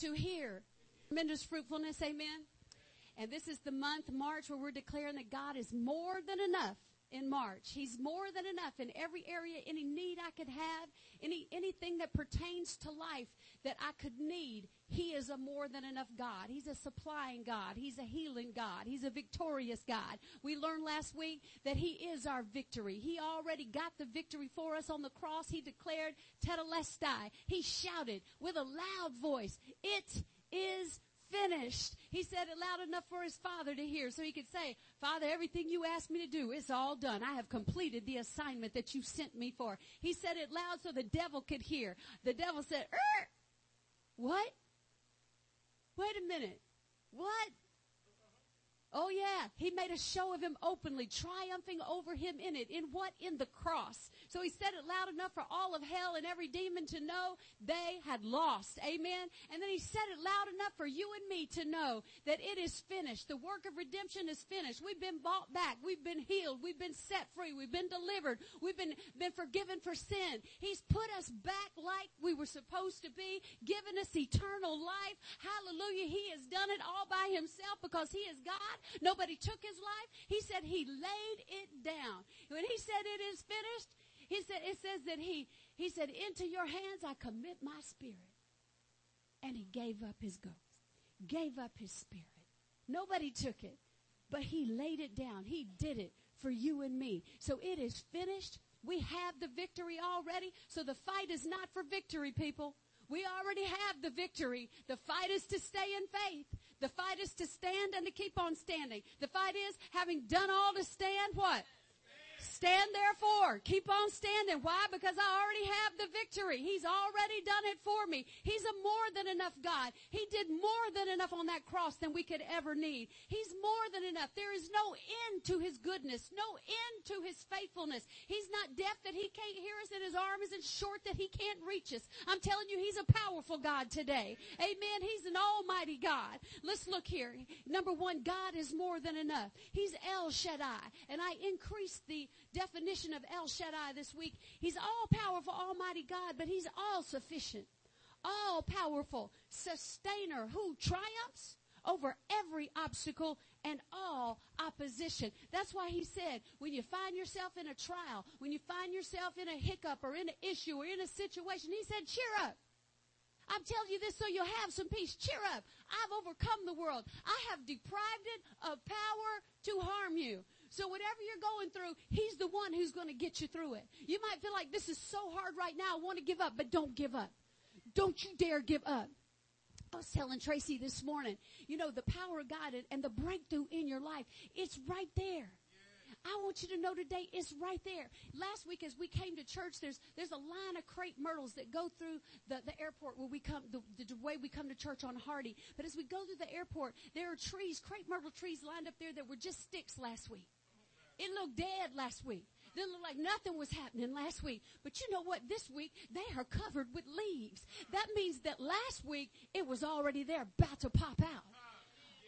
to hear. Tremendous fruitfulness, amen. And this is the month, March, where we're declaring that God is more than enough in March. He's more than enough in every area, any need I could have, any, anything that pertains to life that I could need. He is a more than enough God. He's a supplying God. He's a healing God. He's a victorious God. We learned last week that He is our victory. He already got the victory for us on the cross. He declared tetelestai. He shouted with a loud voice, it is finished. He said it loud enough for his father to hear so he could say, Father, everything you asked me to do, it's all done. I have completed the assignment that you sent me for. He said it loud so the devil could hear. The devil said, er, what? Wait a minute. What? Oh yeah, he made a show of him openly, triumphing over him in it. In what? In the cross. So he said it loud enough for all of hell and every demon to know they had lost. Amen. And then he said it loud enough for you and me to know that it is finished. The work of redemption is finished. We've been bought back. We've been healed. We've been set free. We've been delivered. We've been, been forgiven for sin. He's put us back like we were supposed to be, given us eternal life. Hallelujah. He has done it all by himself because he is God. Nobody took his life. He said he laid it down. When he said it is finished, he said, it says that he, he said, into your hands I commit my spirit. And he gave up his ghost, gave up his spirit. Nobody took it, but he laid it down. He did it for you and me. So it is finished. We have the victory already. So the fight is not for victory, people. We already have the victory. The fight is to stay in faith. The fight is to stand and to keep on standing. The fight is having done all to stand what? Stand therefore. Keep on standing. Why? Because I already have the victory. He's already done it for me. He's a more than enough God. He did more than enough on that cross than we could ever need. He's more than enough. There is no end to his goodness, no end to his faithfulness. He's not deaf that he can't hear us and his arm isn't short that he can't reach us. I'm telling you, he's a powerful God today. Amen. He's an almighty God. Let's look here. Number one, God is more than enough. He's El Shaddai. And I increase the definition of El Shaddai this week. He's all powerful, almighty God, but he's all sufficient, all powerful, sustainer who triumphs over every obstacle and all opposition. That's why he said, when you find yourself in a trial, when you find yourself in a hiccup or in an issue or in a situation, he said, cheer up. I'm telling you this so you'll have some peace. Cheer up. I've overcome the world. I have deprived it of power to harm you. So whatever you're going through, He's the one who's going to get you through it. You might feel like this is so hard right now. I want to give up, but don't give up. Don't you dare give up. I was telling Tracy this morning, you know, the power of God and the breakthrough in your life, it's right there. I want you to know today it's right there. Last week as we came to church, there's, there's a line of crepe myrtles that go through the, the airport where we come, the, the way we come to church on Hardy. But as we go through the airport, there are trees, crepe myrtle trees lined up there that were just sticks last week. It looked dead last week. It looked like nothing was happening last week. But you know what? This week, they are covered with leaves. That means that last week, it was already there, about to pop out.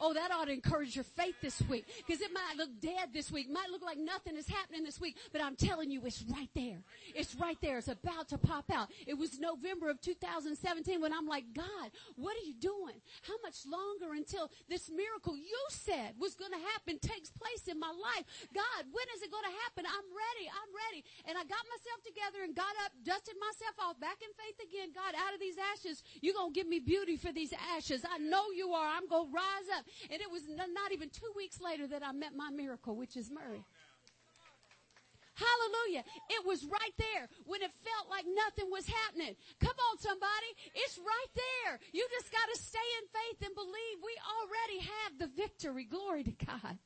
Oh, that ought to encourage your faith this week. Because it might look dead this week. Might look like nothing is happening this week. But I'm telling you, it's right there. It's right there. It's about to pop out. It was November of 2017 when I'm like, God, what are you doing? How much longer until this miracle you said was going to happen takes place in my life? God, when is it going to happen? I'm ready. I'm ready. And I got myself together and got up, dusted myself off back in faith again. God, out of these ashes, you're going to give me beauty for these ashes. I know you are. I'm going to rise up. And it was not even two weeks later that I met my miracle, which is Murray. Hallelujah. It was right there when it felt like nothing was happening. Come on, somebody. It's right there. You just got to stay in faith and believe we already have the victory. Glory to God.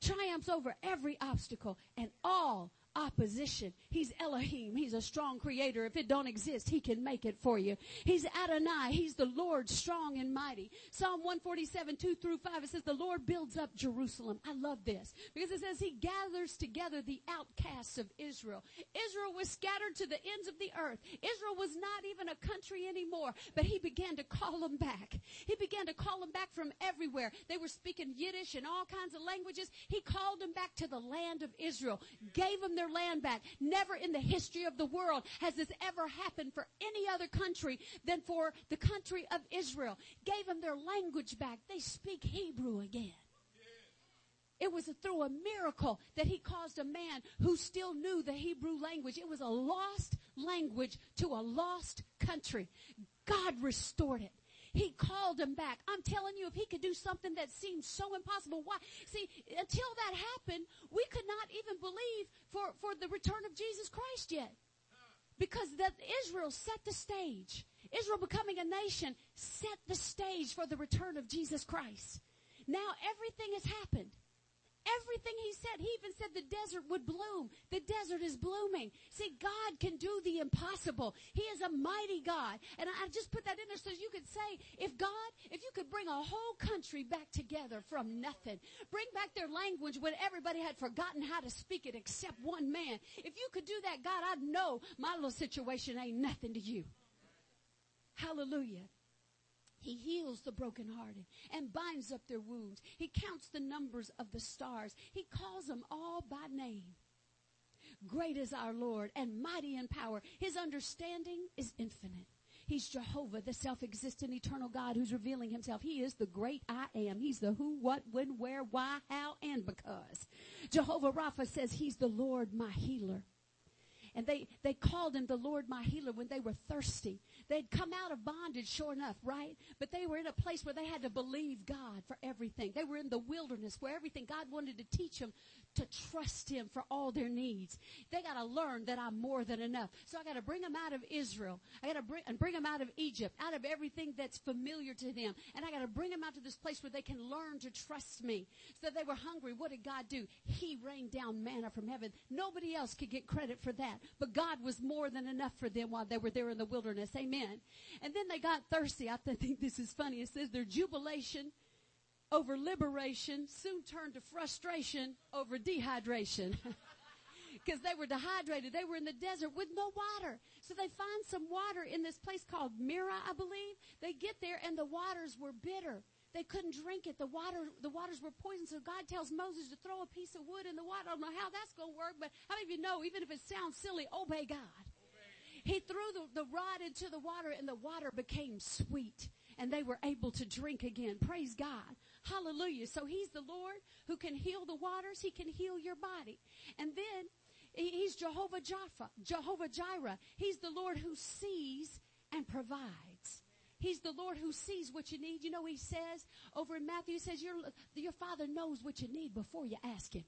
Triumphs over every obstacle and all opposition. He's Elohim. He's a strong creator. If it don't exist, he can make it for you. He's Adonai. He's the Lord strong and mighty. Psalm 147, 2 through 5, it says, the Lord builds up Jerusalem. I love this because it says he gathers together the outcasts of Israel. Israel was scattered to the ends of the earth. Israel was not even a country anymore, but he began to call them back. He began to call them back from everywhere. They were speaking Yiddish and all kinds of languages. He called them back to the land of Israel, gave them their land back. Never in the history of the world has this ever happened for any other country than for the country of Israel. Gave them their language back. They speak Hebrew again. It was through a miracle that he caused a man who still knew the Hebrew language. It was a lost language to a lost country. God restored it. He called him back. I'm telling you, if he could do something that seemed so impossible, why? See, until that happened, we could not even believe for, for the return of Jesus Christ yet. Because that Israel set the stage. Israel becoming a nation set the stage for the return of Jesus Christ. Now everything has happened. Everything he said, he even said the desert would bloom. The desert is blooming. See, God can do the impossible. He is a mighty God. And I just put that in there so you could say, if God, if you could bring a whole country back together from nothing, bring back their language when everybody had forgotten how to speak it except one man. If you could do that, God, I'd know my little situation ain't nothing to you. Hallelujah. He heals the brokenhearted and binds up their wounds. He counts the numbers of the stars. He calls them all by name. Great is our Lord and mighty in power. His understanding is infinite. He's Jehovah, the self-existent eternal God who's revealing himself. He is the great I am. He's the who, what, when, where, why, how, and because. Jehovah Rapha says he's the Lord, my healer. And they, they called him the Lord my healer when they were thirsty. They'd come out of bondage, sure enough, right? But they were in a place where they had to believe God for everything. They were in the wilderness where everything God wanted to teach them to trust Him for all their needs. They got to learn that I'm more than enough. So I got to bring them out of Israel. I got to bring and bring them out of Egypt, out of everything that's familiar to them, and I got to bring them out to this place where they can learn to trust me. So they were hungry. What did God do? He rained down manna from heaven. Nobody else could get credit for that, but God was more than enough for them while they were there in the wilderness. Amen. And then they got thirsty. I think this is funny. It says their jubilation over liberation soon turned to frustration over dehydration. Because they were dehydrated. They were in the desert with no water. So they find some water in this place called Marah, I believe. They get there and the waters were bitter. They couldn't drink it. The water, the waters were poison. So God tells Moses to throw a piece of wood in the water. I don't know how that's going to work, but how many of you know, even if it sounds silly, obey God. He threw the, the rod into the water and the water became sweet and they were able to drink again. Praise God. Hallelujah. So he's the Lord who can heal the waters. He can heal your body. And then he's Jehovah Jireh, Jehovah Jireh. He's the Lord who sees and provides. He's the Lord who sees what you need. You know, he says over in Matthew, he says, your, your father knows what you need before you ask him.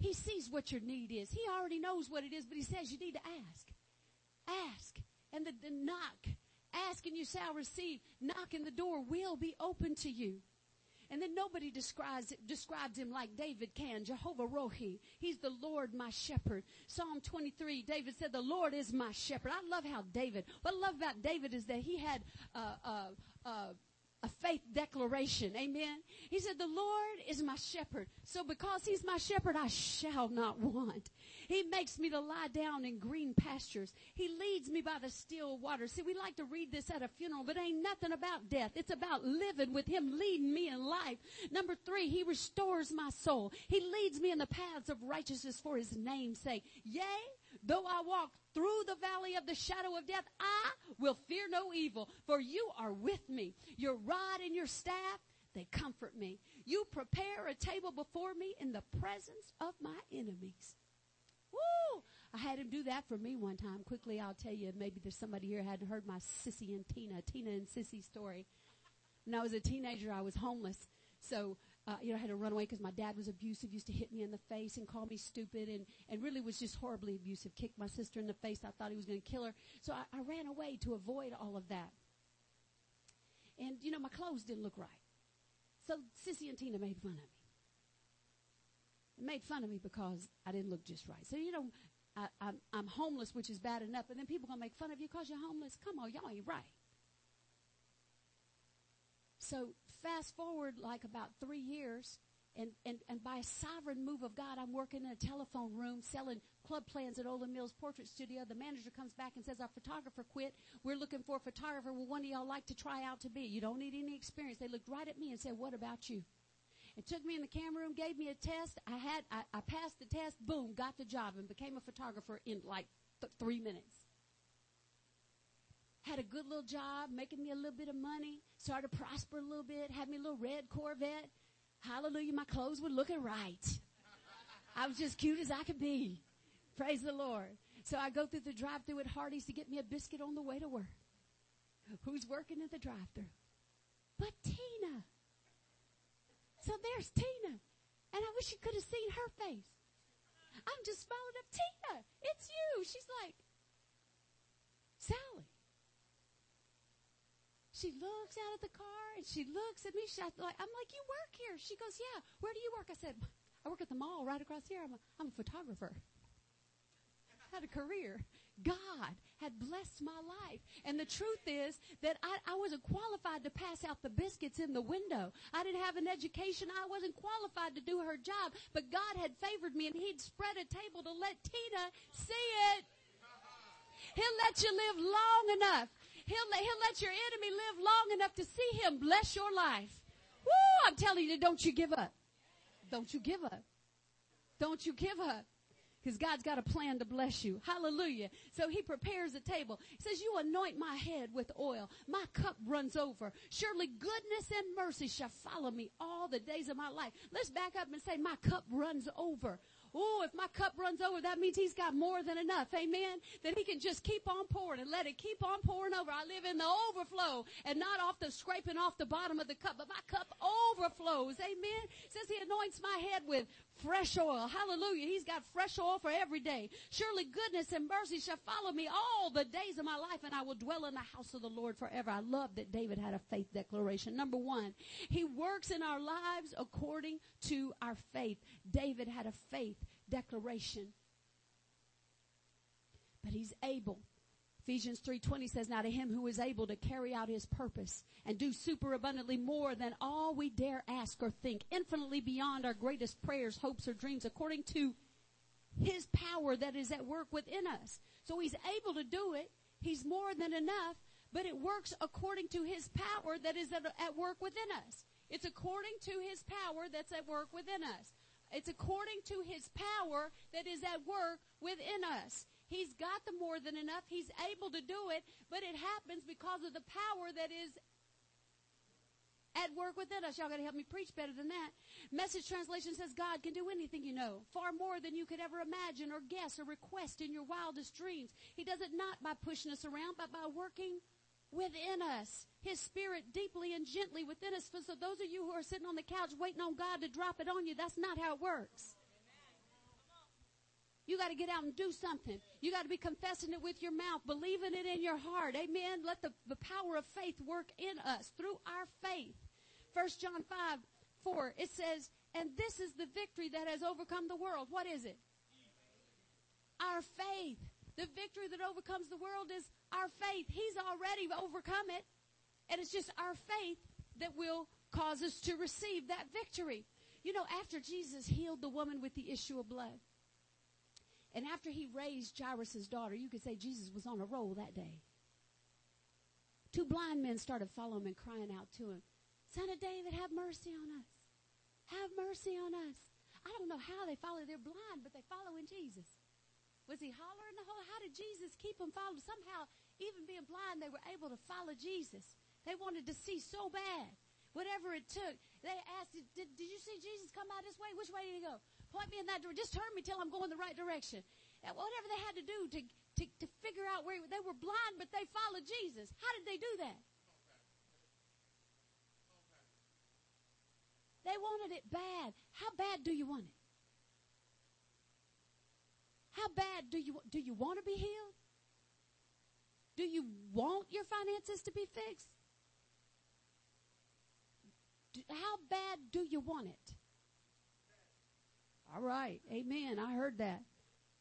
He sees what your need is. He already knows what it is, but he says you need to ask. Ask. And the, the knock. Ask and you shall receive. Knock and the door will be open to you. And then nobody describes, describes him like David can. Jehovah Rohi. He's the Lord my shepherd. Psalm 23, David said, the Lord is my shepherd. I love how David, what I love about David is that he had, uh, uh, uh, a faith declaration. Amen. He said, the Lord is my shepherd. So because he's my shepherd, I shall not want. He makes me to lie down in green pastures. He leads me by the still waters. See, we like to read this at a funeral, but ain't nothing about death. It's about living with him, leading me in life. Number three, he restores my soul. He leads me in the paths of righteousness for his name's sake. Yea, Though I walk through the valley of the shadow of death, I will fear no evil, for you are with me. Your rod and your staff, they comfort me. You prepare a table before me in the presence of my enemies. Woo! I had him do that for me one time. Quickly, I'll tell you, maybe there's somebody here who hadn't heard my Sissy and Tina, Tina and Sissy story. When I was a teenager, I was homeless. So uh, you know, I had to run away because my dad was abusive, used to hit me in the face and call me stupid and, and really was just horribly abusive. Kicked my sister in the face. I thought he was going to kill her. So I, I ran away to avoid all of that. And, you know, my clothes didn't look right. So Sissy and Tina made fun of me. They made fun of me because I didn't look just right. So, you know, I, I'm, I'm homeless, which is bad enough, and then people going to make fun of you because you're homeless. Come on, y'all ain't right. So fast forward like about three years, and, and, and by a sovereign move of God, I'm working in a telephone room selling club plans at Olan Mills Portrait Studio. The manager comes back and says, our photographer quit. We're looking for a photographer. Well, one of y'all like to try out to be. You don't need any experience. They looked right at me and said, what about you? and took me in the camera room, gave me a test. I had, I, I passed the test, boom, got the job and became a photographer in like th- three minutes. Had a good little job, making me a little bit of money, started to prosper a little bit, had me a little red Corvette. Hallelujah, my clothes were looking right. I was just cute as I could be. Praise the Lord. So I go through the drive through at Hardee's to get me a biscuit on the way to work. Who's working at the drive through? But Tina. So there's Tina. And I wish you could have seen her face. I'm just smiling up, Tina, it's you. She's like, Sally. She looks out at the car and she looks at me. Like, I'm like, you work here. She goes, yeah. Where do you work? I said, I work at the mall right across here. I'm a, I'm a photographer. Had a career. God had blessed my life. And the truth is that I, I wasn't qualified to pass out the biscuits in the window. I didn't have an education. I wasn't qualified to do her job. But God had favored me and He'd spread a table to let Tina see it. He'll let you live long enough. He'll let, he'll let your enemy live long enough to see him bless your life. Woo! I'm telling you, don't you give up. Don't you give up. Don't you give up. Because God's got a plan to bless you. Hallelujah. So he prepares a table. He says, you anoint my head with oil. My cup runs over. Surely goodness and mercy shall follow me all the days of my life. Let's back up and say, my cup runs over. Oh, if my cup runs over, that means he's got more than enough. Amen. That he can just keep on pouring and let it keep on pouring over. I live in the overflow and not off the scraping off the bottom of the cup, but my cup overflows. Amen. says he anoints my head with fresh oil. Hallelujah. He's got fresh oil for every day. Surely goodness and mercy shall follow me all the days of my life and I will dwell in the house of the Lord forever. I love that David had a faith declaration. Number one, he works in our lives according to our faith. David had a faith declaration. But he's able Ephesians 3:20 says now to him who is able to carry out his purpose and do super abundantly more than all we dare ask or think infinitely beyond our greatest prayers hopes or dreams according to his power that is at work within us. So he's able to do it. He's more than enough, but it works according to his power that is at, at work within us. It's according to his power that's at work within us. It's according to his power that is at work within us. He's got the more than enough. He's able to do it, but it happens because of the power that is at work within us. Y'all got to help me preach better than that. Message translation says God can do anything you know, far more than you could ever imagine or guess or request in your wildest dreams. He does it not by pushing us around, but by working within us. His spirit deeply and gently within us. So those of you who are sitting on the couch waiting on God to drop it on you, that's not how it works. You got to get out and do something. You got to be confessing it with your mouth, believing it in your heart. Amen. Let the, the power of faith work in us through our faith. First John 5, 4, it says, and this is the victory that has overcome the world. What is it? Our faith. The victory that overcomes the world is our faith. He's already overcome it. And it's just our faith that will cause us to receive that victory. You know, after Jesus healed the woman with the issue of blood, and after he raised Jairus' daughter, you could say Jesus was on a roll that day. Two blind men started following him and crying out to him, Son of David, have mercy on us. Have mercy on us. I don't know how they follow. They're blind, but they follow in Jesus. Was he hollering the whole? How did Jesus keep them following? Somehow, even being blind, they were able to follow Jesus. They wanted to see so bad. Whatever it took. They asked, did, did you see Jesus come out this way? Which way did he go? Point me in that direction. Just turn me till I'm going the right direction. And whatever they had to do to, to, to figure out where they were blind, but they followed Jesus. How did they do that? They wanted it bad. How bad do you want it? How bad do you do you want to be healed? Do you want your finances to be fixed? Do, how bad do you want it? All right. Amen. I heard that.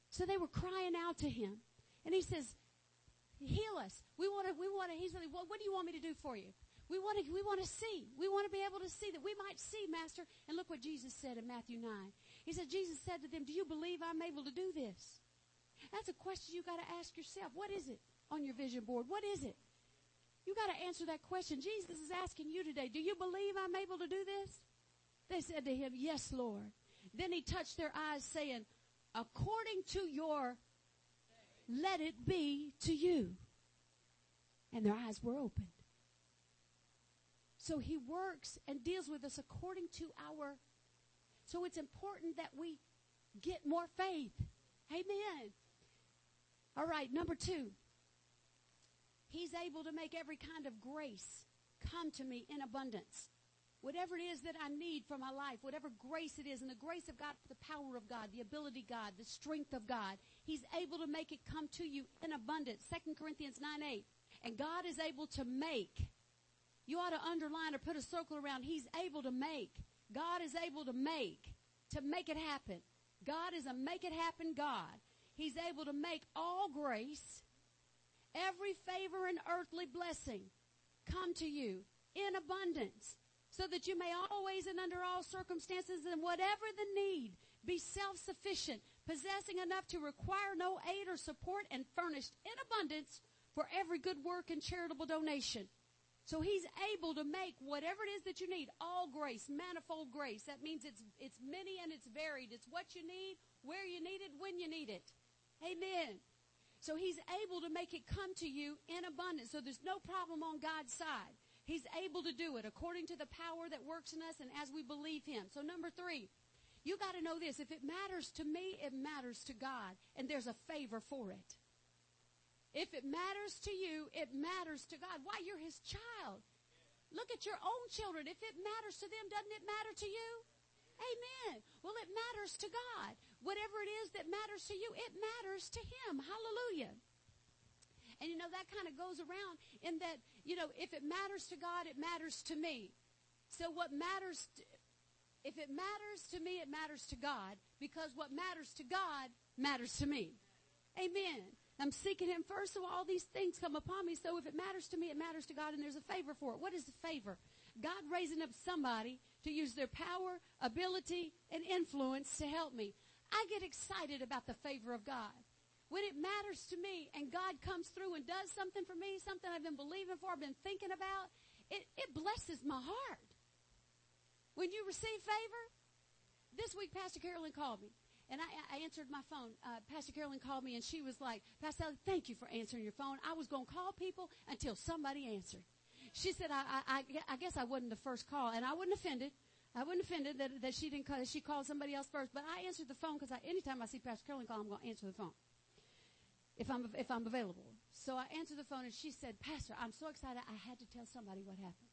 So they were crying out to him. And he says, heal us. We want to, we want to, he said, well, what do you want me to do for you? We want to, we want to see. We want to be able to see that we might see, Master. And look what Jesus said in Matthew 9. He said, Jesus said to them, do you believe I'm able to do this? That's a question you got to ask yourself. What is it on your vision board? What is it? You got to answer that question. Jesus is asking you today, do you believe I'm able to do this? They said to him, Yes, Lord. Then he touched their eyes, saying, According to your, let it be to you. And their eyes were opened. So he works and deals with us according to our. So it's important that we get more faith. Amen. All right, number two. He's able to make every kind of grace come to me in abundance. Whatever it is that I need for my life, whatever grace it is, and the grace of God, the power of God, the ability God, the strength of God, He's able to make it come to you in abundance. 2 Corinthians 9 8. And God is able to make. You ought to underline or put a circle around. He's able to make. God is able to make. To make it happen. God is a make it happen God. He's able to make all grace, every favor and earthly blessing come to you in abundance so that you may always and under all circumstances and whatever the need be self-sufficient, possessing enough to require no aid or support and furnished in abundance for every good work and charitable donation. So he's able to make whatever it is that you need, all grace, manifold grace. That means it's, it's many and it's varied. It's what you need, where you need it, when you need it. Amen. So he's able to make it come to you in abundance. So there's no problem on God's side. He's able to do it according to the power that works in us and as we believe him. So number three, you got to know this. If it matters to me, it matters to God. And there's a favor for it. If it matters to you, it matters to God. Why? You're his child. Look at your own children. If it matters to them, doesn't it matter to you? Amen. Well, it matters to God. Whatever it is that matters to you, it matters to Him. Hallelujah. And you know, that kind of goes around in that, you know, if it matters to God, it matters to me. So what matters, to, if it matters to me, it matters to God because what matters to God matters to me. Amen. I'm seeking Him first, so all these things come upon me. So if it matters to me, it matters to God, and there's a favor for it. What is the favor? God raising up somebody to use their power, ability, and influence to help me. I get excited about the favor of God. When it matters to me and God comes through and does something for me, something I've been believing for, I've been thinking about, it, it blesses my heart. When you receive favor, this week Pastor Carolyn called me. And I, I answered my phone. Uh, Pastor Carolyn called me and she was like, Pastor, thank you for answering your phone. I was going to call people until somebody answered. She said, I, I, I guess I wasn't the first call and I wasn't offended. I wasn't offended that, that she didn't call, she called somebody else first, but I answered the phone because anytime I see Pastor Carolyn call, I'm going to answer the phone. If I'm, if I'm available. So I answered the phone and she said, Pastor, I'm so excited. I had to tell somebody what happened.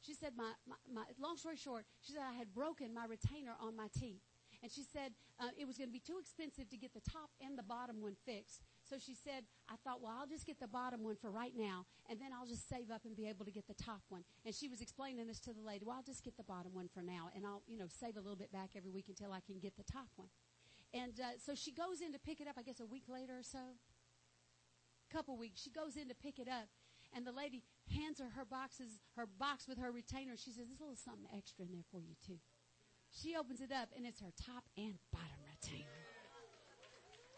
She said, my, my, my long story short, she said I had broken my retainer on my teeth. And she said uh, it was going to be too expensive to get the top and the bottom one fixed. So she said, I thought, well, I'll just get the bottom one for right now, and then I'll just save up and be able to get the top one. And she was explaining this to the lady. Well, I'll just get the bottom one for now, and I'll, you know, save a little bit back every week until I can get the top one. And uh, so she goes in to pick it up, I guess a week later or so. Couple weeks. She goes in to pick it up, and the lady hands her her boxes, her box with her retainer. She says, "There's a little something extra in there for you too." She opens it up, and it's her top and bottom retainer.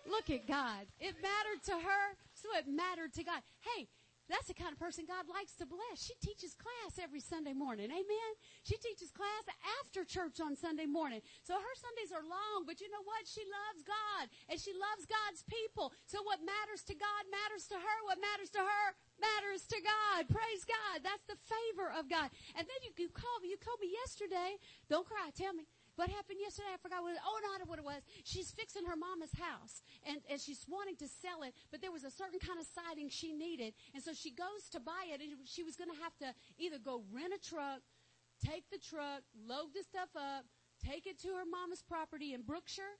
Look at God. It mattered to her, so it mattered to God. Hey, that's the kind of person God likes to bless. She teaches class every Sunday morning. Amen. She teaches class after church on Sunday morning. So her Sundays are long, but you know what? She loves God and she loves God's people. So what matters to God matters to her. What matters to her matters to God. Praise God. That's the favor of God. And then you, you called me, you called me yesterday. Don't cry. Tell me. What happened yesterday? I forgot what, oh, not what it was. She's fixing her mama's house and, and she's wanting to sell it, but there was a certain kind of siding she needed. And so she goes to buy it and she was going to have to either go rent a truck, take the truck, load the stuff up, take it to her mama's property in Brookshire,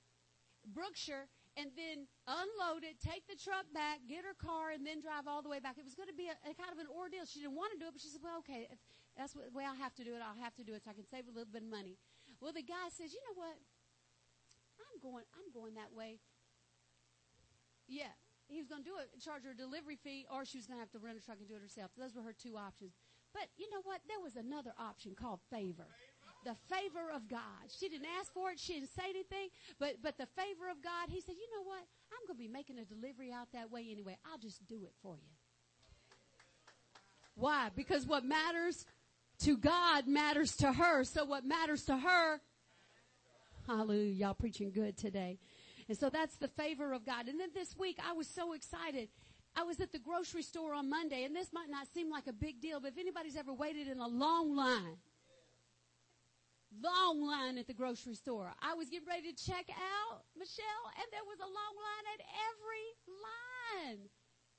Brookshire, and then unload it, take the truck back, get her car, and then drive all the way back. It was going to be a, a kind of an ordeal. She didn't want to do it, but she said, well, okay, if that's the way I have to do it, I'll have to do it so I can save a little bit of money. Well, the guy says, you know what? I'm going, I'm going that way. Yeah. He was going to do it, charge her a delivery fee, or she was going to have to rent a truck and do it herself. Those were her two options. But you know what? There was another option called favor. The favor of God. She didn't ask for it. She didn't say anything. But, but the favor of God, he said, you know what? I'm going to be making a delivery out that way anyway. I'll just do it for you. Why? Because what matters to God matters to her. So what matters to her, hallelujah, y'all preaching good today. And so that's the favor of God. And then this week I was so excited. I was at the grocery store on Monday and this might not seem like a big deal, but if anybody's ever waited in a long line, long line at the grocery store. I was getting ready to check out, Michelle, and there was a long line at every line.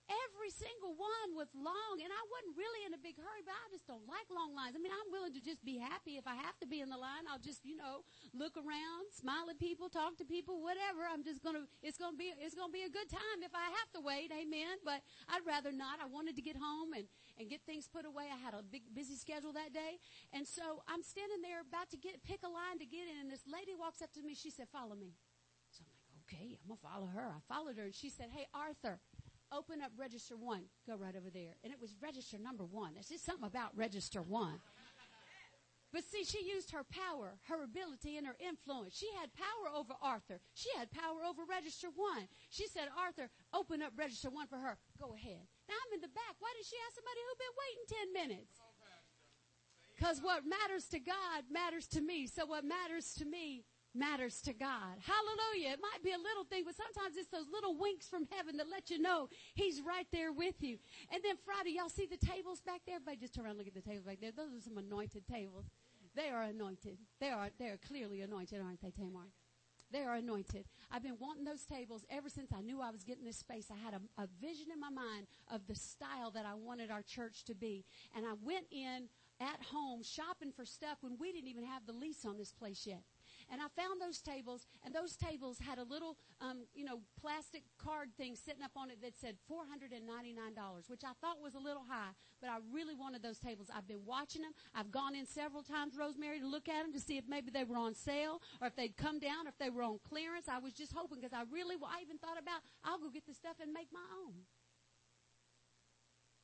Every single one was long, and I wasn't really in a big hurry, but I just don't like long lines. I mean, I'm willing to just be happy. If I have to be in the line, I'll just, you know, look around, smile at people, talk to people, whatever. I'm just gonna, it's gonna be, it's gonna be a good time if I have to wait, amen. But I'd rather not. I wanted to get home and, and get things put away. I had a big, busy schedule that day. And so I'm standing there about to get, pick a line to get in, and this lady walks up to me. She said, follow me. So I'm like, okay, I'm gonna follow her. I followed her, and she said, hey, Arthur open up register one. Go right over there. And it was register number one. There's just something about register one. But see, she used her power, her ability, and her influence. She had power over Arthur. She had power over register one. She said, Arthur, open up register one for her. Go ahead. Now I'm in the back. Why did she ask somebody who'd been waiting 10 minutes? Because what matters to God matters to me. So what matters to me matters to God. Hallelujah. It might be a little thing, but sometimes it's those little winks from heaven that let you know He's right there with you. And then Friday, y'all see the tables back there? Everybody just turn around and look at the tables back there. Those are some anointed tables. They are anointed. They are, they are clearly anointed, aren't they, Tamar? They are anointed. I've been wanting those tables ever since I knew I was getting this space. I had a, a vision in my mind of the style that I wanted our church to be. And I went in at home shopping for stuff when we didn't even have the lease on this place yet. And I found those tables, and those tables had a little, um, you know, plastic card thing sitting up on it that said $499, which I thought was a little high, but I really wanted those tables. I've been watching them. I've gone in several times, Rosemary, to look at them to see if maybe they were on sale or if they'd come down, or if they were on clearance. I was just hoping because I really, I even thought about, I'll go get the stuff and make my own.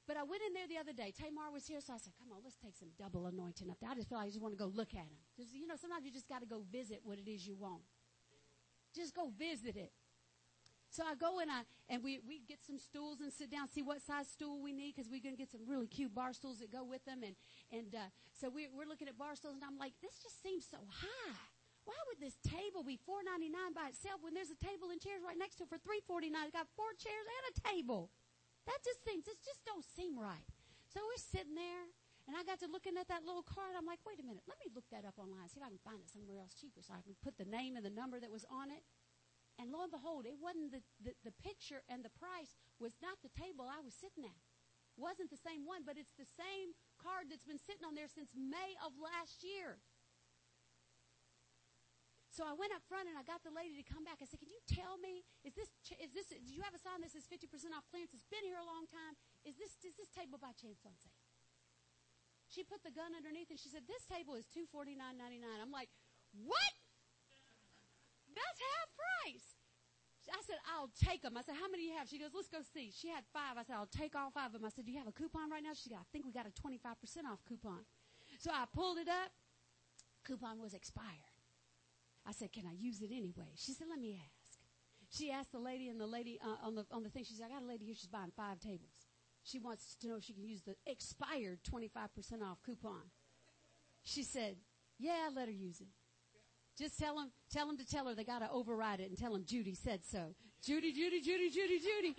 But I went in there the other day. Tamar was here, so I said, come on, let's take some double anointing up there. I just feel like I just want to go look at. Because, you know, sometimes you just got to go visit what it is you want. Just go visit it. So I go and I, and we, we get some stools and sit down, see what size stool we need, because we're going to get some really cute bar stools that go with them. And, and, uh, so we, we're looking at bar stools and I'm like, this just seems so high. Why would this table be four ninety nine by itself when there's a table and chairs right next to it for three forty nine? It's got four chairs and a table. That just seems, this just don't seem right. So we're sitting there, and I got to looking at that little card. I'm like, wait a minute, let me look that up online, see if I can find it somewhere else cheaper so I can put the name and the number that was on it. And lo and behold, it wasn't the, the, the picture and the price was not the table I was sitting at. Wasn't the same one, but it's the same card that's been sitting on there since May of last year. So I went up front and I got the lady to come back. I said, "Can you tell me is this is this do you have a sign that says 50% off clearance? It's been here a long time. Is this is this table by chance on sale?" She put the gun underneath and she said, "This table is 249.99." I'm like, "What? That's half price." I said, I'll take them. I said, how many do you have? She goes, let's go see. She had five. I said, I'll take all five of them. I said, do you have a coupon right now? She said, I think we got a 25% off coupon. So I pulled it up. Coupon was expired. I said, "Can I use it anyway?" She said, "Let me ask." She asked the lady, and the lady uh, on the on the thing. She said, "I got a lady here. She's buying five tables. She wants to know if she can use the expired twenty five percent off coupon." She said, "Yeah, let her use it." Just tell them, tell them to tell her they got to override it and tell them Judy said so. Judy, Judy, Judy, Judy, Judy.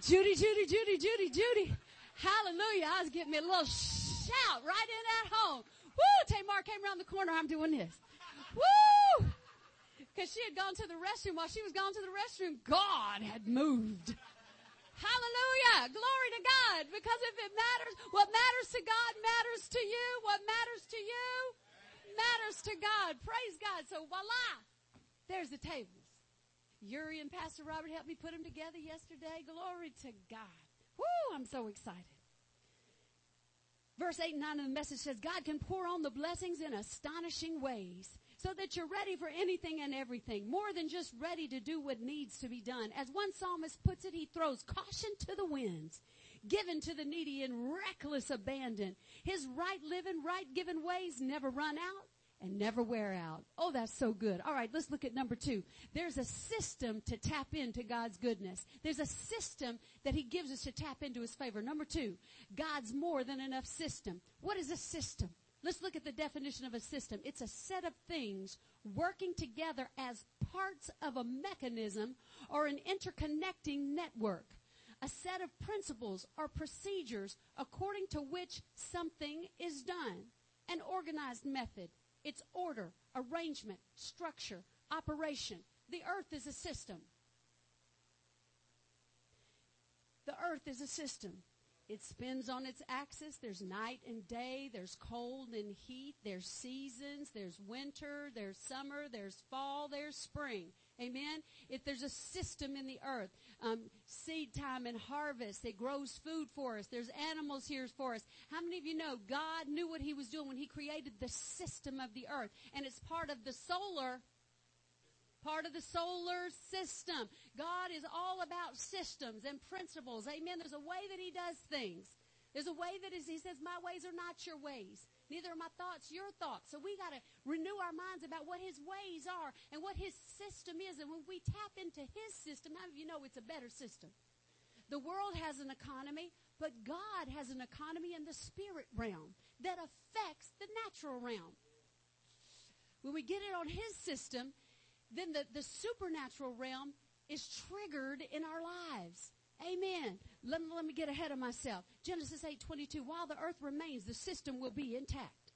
Judy, Judy, Judy, Judy, Judy. Hallelujah. I was getting me a little shout right in at home. Woo! Tamar came around the corner. I'm doing this. Woo! Because she had gone to the restroom. While she was gone to the restroom, God had moved. Hallelujah. Glory to God. Because if it matters, what matters to God matters to you. What matters to you matters to God. Praise God. So voila. There's the tables. Yuri and Pastor Robert helped me put them together yesterday. Glory to God. Woo! I'm so excited. Verse 8 and 9 of the message says, God can pour on the blessings in astonishing ways so that you're ready for anything and everything, more than just ready to do what needs to be done. As one psalmist puts it, he throws caution to the winds, given to the needy in reckless abandon. His right living, right given ways never run out, and never wear out. Oh, that's so good. All right, let's look at number two. There's a system to tap into God's goodness. There's a system that He gives us to tap into His favor. Number two, God's more than enough system. What is a system? Let's look at the definition of a system. It's a set of things working together as parts of a mechanism or an interconnecting network. A set of principles or procedures according to which something is done. An organized method its order, arrangement, structure, operation. The earth is a system. The earth is a system. It spins on its axis. There's night and day. There's cold and heat. There's seasons. There's winter. There's summer. There's fall. There's spring. Amen. If there's a system in the earth, um, seed time and harvest, it grows food for us. There's animals here for us. How many of you know God knew what He was doing when He created the system of the earth, and it's part of the solar. Part of the solar system. God is all about systems and principles. Amen. There's a way that He does things. There's a way that is, He says, my ways are not your ways. Neither are my thoughts your thoughts. So we got to renew our minds about what his ways are and what his system is. And when we tap into his system, how do you know it's a better system? The world has an economy, but God has an economy in the spirit realm that affects the natural realm. When we get it on his system, then the, the supernatural realm is triggered in our lives. Amen. Let me, let me get ahead of myself. Genesis 8:22. While the earth remains, the system will be intact.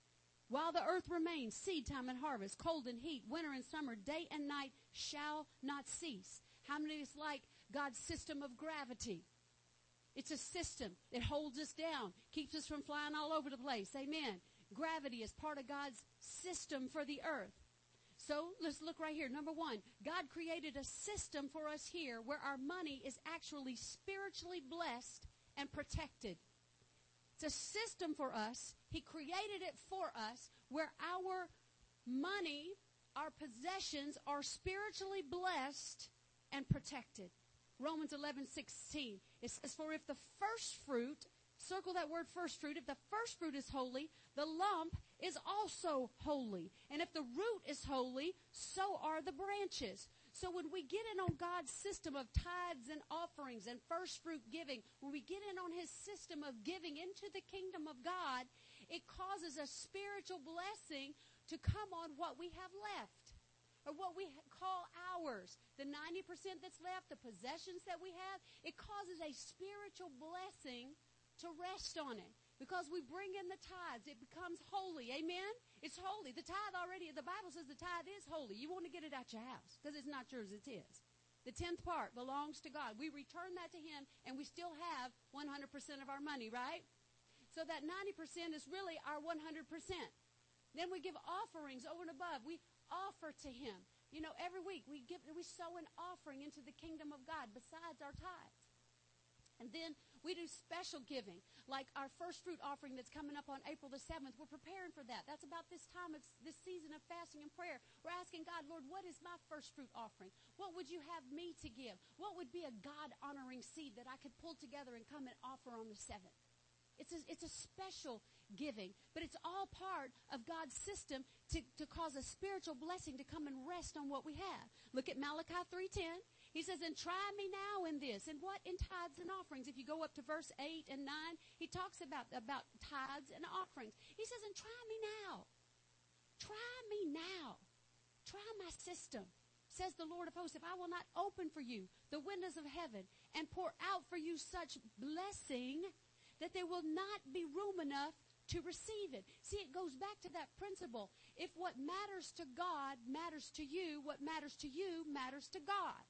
While the earth remains, seed time and harvest, cold and heat, winter and summer, day and night shall not cease. How many is like God's system of gravity? It's a system. It holds us down, keeps us from flying all over the place. Amen. Gravity is part of God's system for the earth. So let's look right here. Number one, God created a system for us here where our money is actually spiritually blessed and protected. It's a system for us. He created it for us where our money, our possessions are spiritually blessed and protected. Romans 11, 16. It says, For if the first fruit, circle that word first fruit, if the first fruit is holy, the lump is also holy. And if the root is holy, so are the branches. So when we get in on God's system of tithes and offerings and first fruit giving, when we get in on his system of giving into the kingdom of God, it causes a spiritual blessing to come on what we have left. Or what we call ours. The 90% that's left, the possessions that we have, it causes a spiritual blessing to rest on it. Because we bring in the tithes, it becomes holy. Amen? It's holy. The tithe already, the Bible says the tithe is holy. You want to get it out your house because it's not yours, it's His. The tenth part belongs to God. We return that to Him and we still have 100% of our money, right? So that 90% is really our 100%. Then we give offerings over and above. We offer to Him. You know, every week we give, we sow an offering into the kingdom of God besides our tithes. And then we do special giving, like our first fruit offering that's coming up on April the 7th. We're preparing for that. That's about this time of this season of fasting and prayer. We're asking God, Lord, what is my first fruit offering? What would you have me to give? What would be a God honoring seed that I could pull together and come and offer on the 7th? It's a, it's a special giving, but it's all part of God's system to, to cause a spiritual blessing to come and rest on what we have. Look at Malachi 3.10. He says, and try me now in this. And what? In tithes and offerings. If you go up to verse 8 and 9, he talks about, about tithes and offerings. He says, and try me now. Try me now. Try my system. Says the Lord of hosts, if I will not open for you the windows of heaven and pour out for you such blessing that there will not be room enough to receive it. See, it goes back to that principle. If what matters to God matters to you, what matters to you matters to God.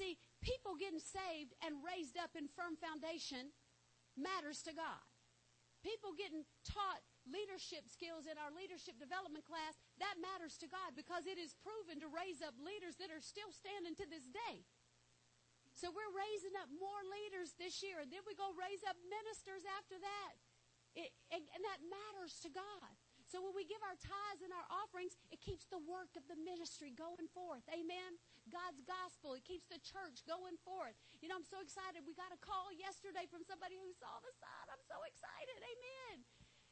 See, people getting saved and raised up in firm foundation matters to God. People getting taught leadership skills in our leadership development class, that matters to God because it is proven to raise up leaders that are still standing to this day. So we're raising up more leaders this year, and then we go raise up ministers after that. It, and, and that matters to God. So when we give our tithes and our offerings, it keeps the work of the ministry going forth. Amen. God's gospel, it keeps the church going forth. You know, I'm so excited. We got a call yesterday from somebody who saw the sign. I'm so excited. Amen.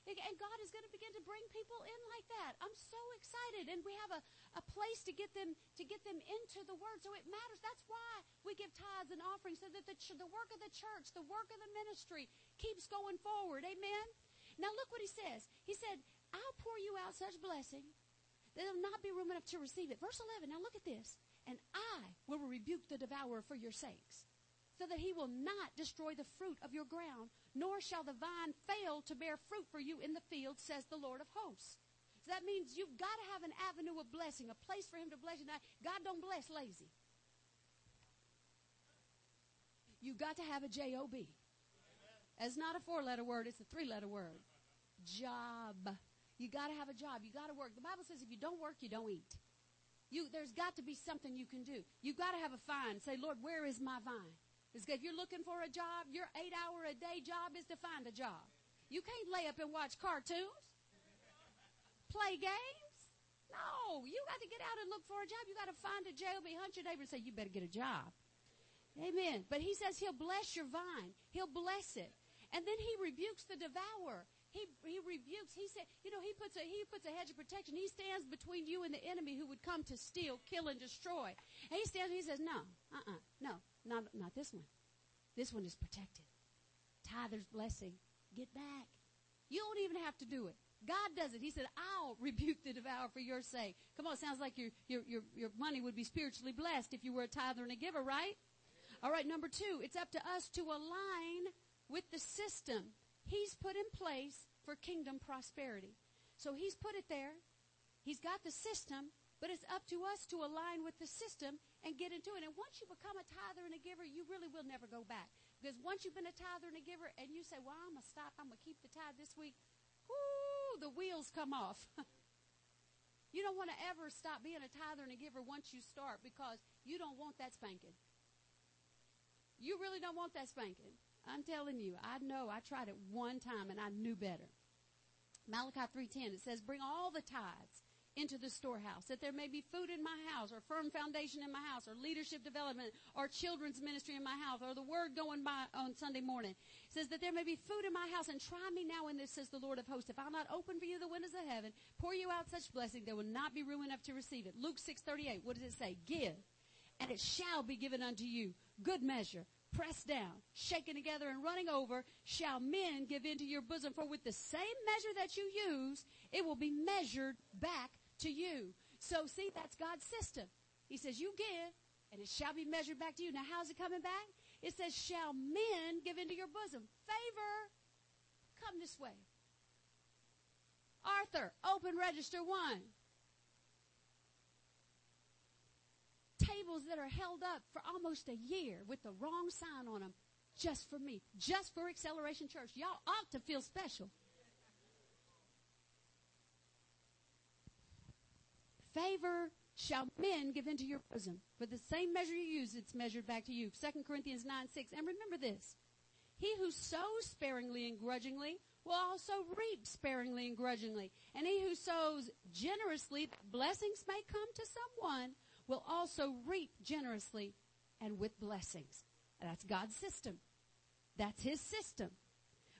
And God is going to begin to bring people in like that. I'm so excited. And we have a, a place to get them, to get them into the Word. So it matters. That's why we give tithes and offerings so that the, the work of the church, the work of the ministry keeps going forward. Amen? Now look what he says. He said, I'll pour you out such blessing that there will not be room enough to receive it. Verse 11. Now look at this. And I will rebuke the devourer for your sakes so that he will not destroy the fruit of your ground, nor shall the vine fail to bear fruit for you in the field, says the Lord of hosts. So that means you've got to have an avenue of blessing, a place for him to bless you. Now, God don't bless lazy. You've got to have a J-O-B. It's not a four-letter word, it's a three-letter word. Job. You got to have a job. You got to work. The Bible says if you don't work, you don't eat. You, there's got to be something you can do. You've got to have a vine. Say, Lord, where is my vine? If you're looking for a job, your eight hour a day job is to find a job. You can't lay up and watch cartoons. Play games. No, you got to get out and look for a job. You got to find a job. Hunt your neighbor and say, you better get a job. Amen. But he says he'll bless your vine. He'll bless it. And then he rebukes the devourer. He, he rebukes, he said, you know, he puts a, he puts a hedge of protection. He stands between you and the enemy who would come to steal, kill, and destroy. And he stands he says, no, uh-uh, no, not, not this one. This one is protected. Tither's blessing. Get back. You don't even have to do it. God does it. He said, I'll rebuke the devourer for your sake. Come on, sounds like your, your, your, your money would be spiritually blessed if you were a tither and a giver, right? All right, number two, it's up to us to align with the system He's put in place for kingdom prosperity. So He's put it there. He's got the system, but it's up to us to align with the system and get into it. And once you become a tither and a giver, you really will never go back. Because once you've been a tither and a giver and you say, well, I'm going to stop, I'm going to keep the tithe this week, whoo, the wheels come off. you don't want to ever stop being a tither and a giver once you start because you don't want that spanking. You really don't want that spanking. I'm telling you, I know I tried it one time and I knew better. Malachi 3:10 it says bring all the tithes into the storehouse, that there may be food in my house, or firm foundation in my house, or leadership development, or children's ministry in my house, or the word going by on Sunday morning. It says that there may be food in my house, and try me now in this, says the Lord of hosts. If I'll not open for you the windows of heaven, pour you out such blessing, there will not be room enough to receive it. Luke 6:38. What does it say? Give, and it shall be given unto you. Good measure, pressed down, shaken together, and running over, shall men give into your bosom. For with the same measure that you use, it will be measured back to you. So see, that's God's system. He says, you give and it shall be measured back to you. Now how's it coming back? It says, shall men give into your bosom? Favor, come this way. Arthur, open register one. Tables that are held up for almost a year with the wrong sign on them just for me, just for Acceleration Church. Y'all ought to feel special. favor shall men give into your bosom. For the same measure you use, it's measured back to you. 2 Corinthians 9, 6. And remember this. He who sows sparingly and grudgingly will also reap sparingly and grudgingly. And he who sows generously, blessings may come to someone, will also reap generously and with blessings. That's God's system. That's his system.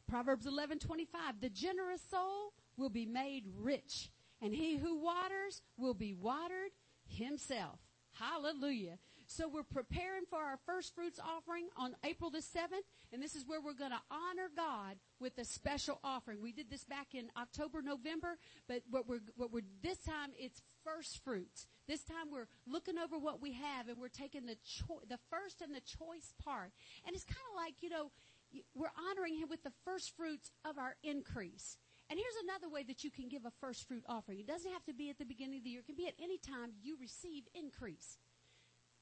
Proverbs 11:25 The generous soul will be made rich and he who waters will be watered himself. Hallelujah. So we're preparing for our first fruits offering on April the 7th, and this is where we're going to honor God with a special offering. We did this back in October, November, but what we're, what we're, this time it's first fruits. This time we're looking over what we have and we're taking the cho- the first and the choice part. And it's kind of like, you know, we're honoring him with the first fruits of our increase. And here's another way that you can give a first fruit offering. It doesn't have to be at the beginning of the year. It can be at any time you receive increase.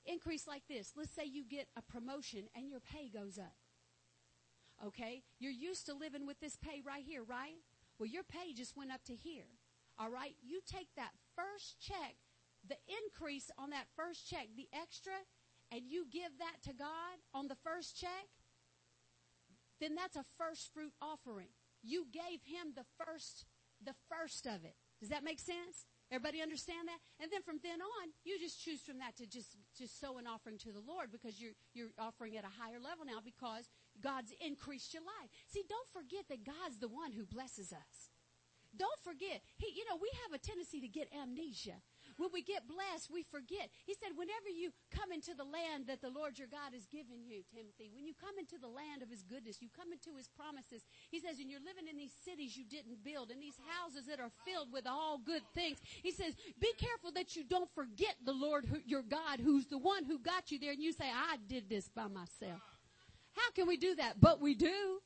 Increase like this. Let's say you get a promotion and your pay goes up. Okay? You're used to living with this pay right here, right? Well, your pay just went up to here. All right? You take that first check, the increase on that first check, the extra, and you give that to God on the first check, then that's a first fruit offering you gave him the first, the first of it. Does that make sense? Everybody understand that? And then from then on, you just choose from that to just, just sow an offering to the Lord because you're, you're offering at a higher level now because God's increased your life. See, don't forget that God's the one who blesses us. Don't forget. He, you know, we have a tendency to get amnesia. When we get blessed, we forget. He said, whenever you come into the land that the Lord your God has given you, Timothy, when you come into the land of his goodness, you come into his promises. He says, and you're living in these cities you didn't build, in these houses that are filled with all good things. He says, be careful that you don't forget the Lord who, your God, who's the one who got you there, and you say, I did this by myself. How can we do that? But we do.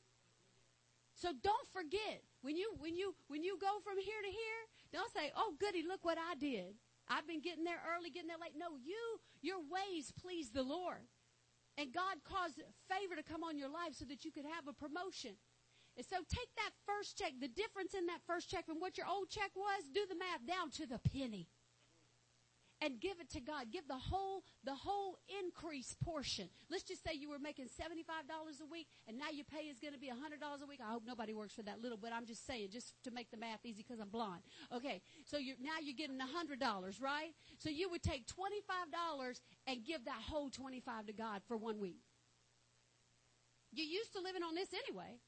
So don't forget when you when you when you go from here to here, don't say, "Oh, goody, look what I did." I've been getting there early, getting there late. No, you, your ways please the Lord. And God caused favor to come on your life so that you could have a promotion. And so take that first check, the difference in that first check from what your old check was, do the math down to the penny and give it to God. Give the whole, the whole increase portion. Let's just say you were making $75 a week and now your pay is going to be $100 a week. I hope nobody works for that little, but I'm just saying, just to make the math easy because I'm blonde. Okay. So you're, now you're getting $100, right? So you would take $25 and give that whole 25 to God for one week. You're used to living on this anyway,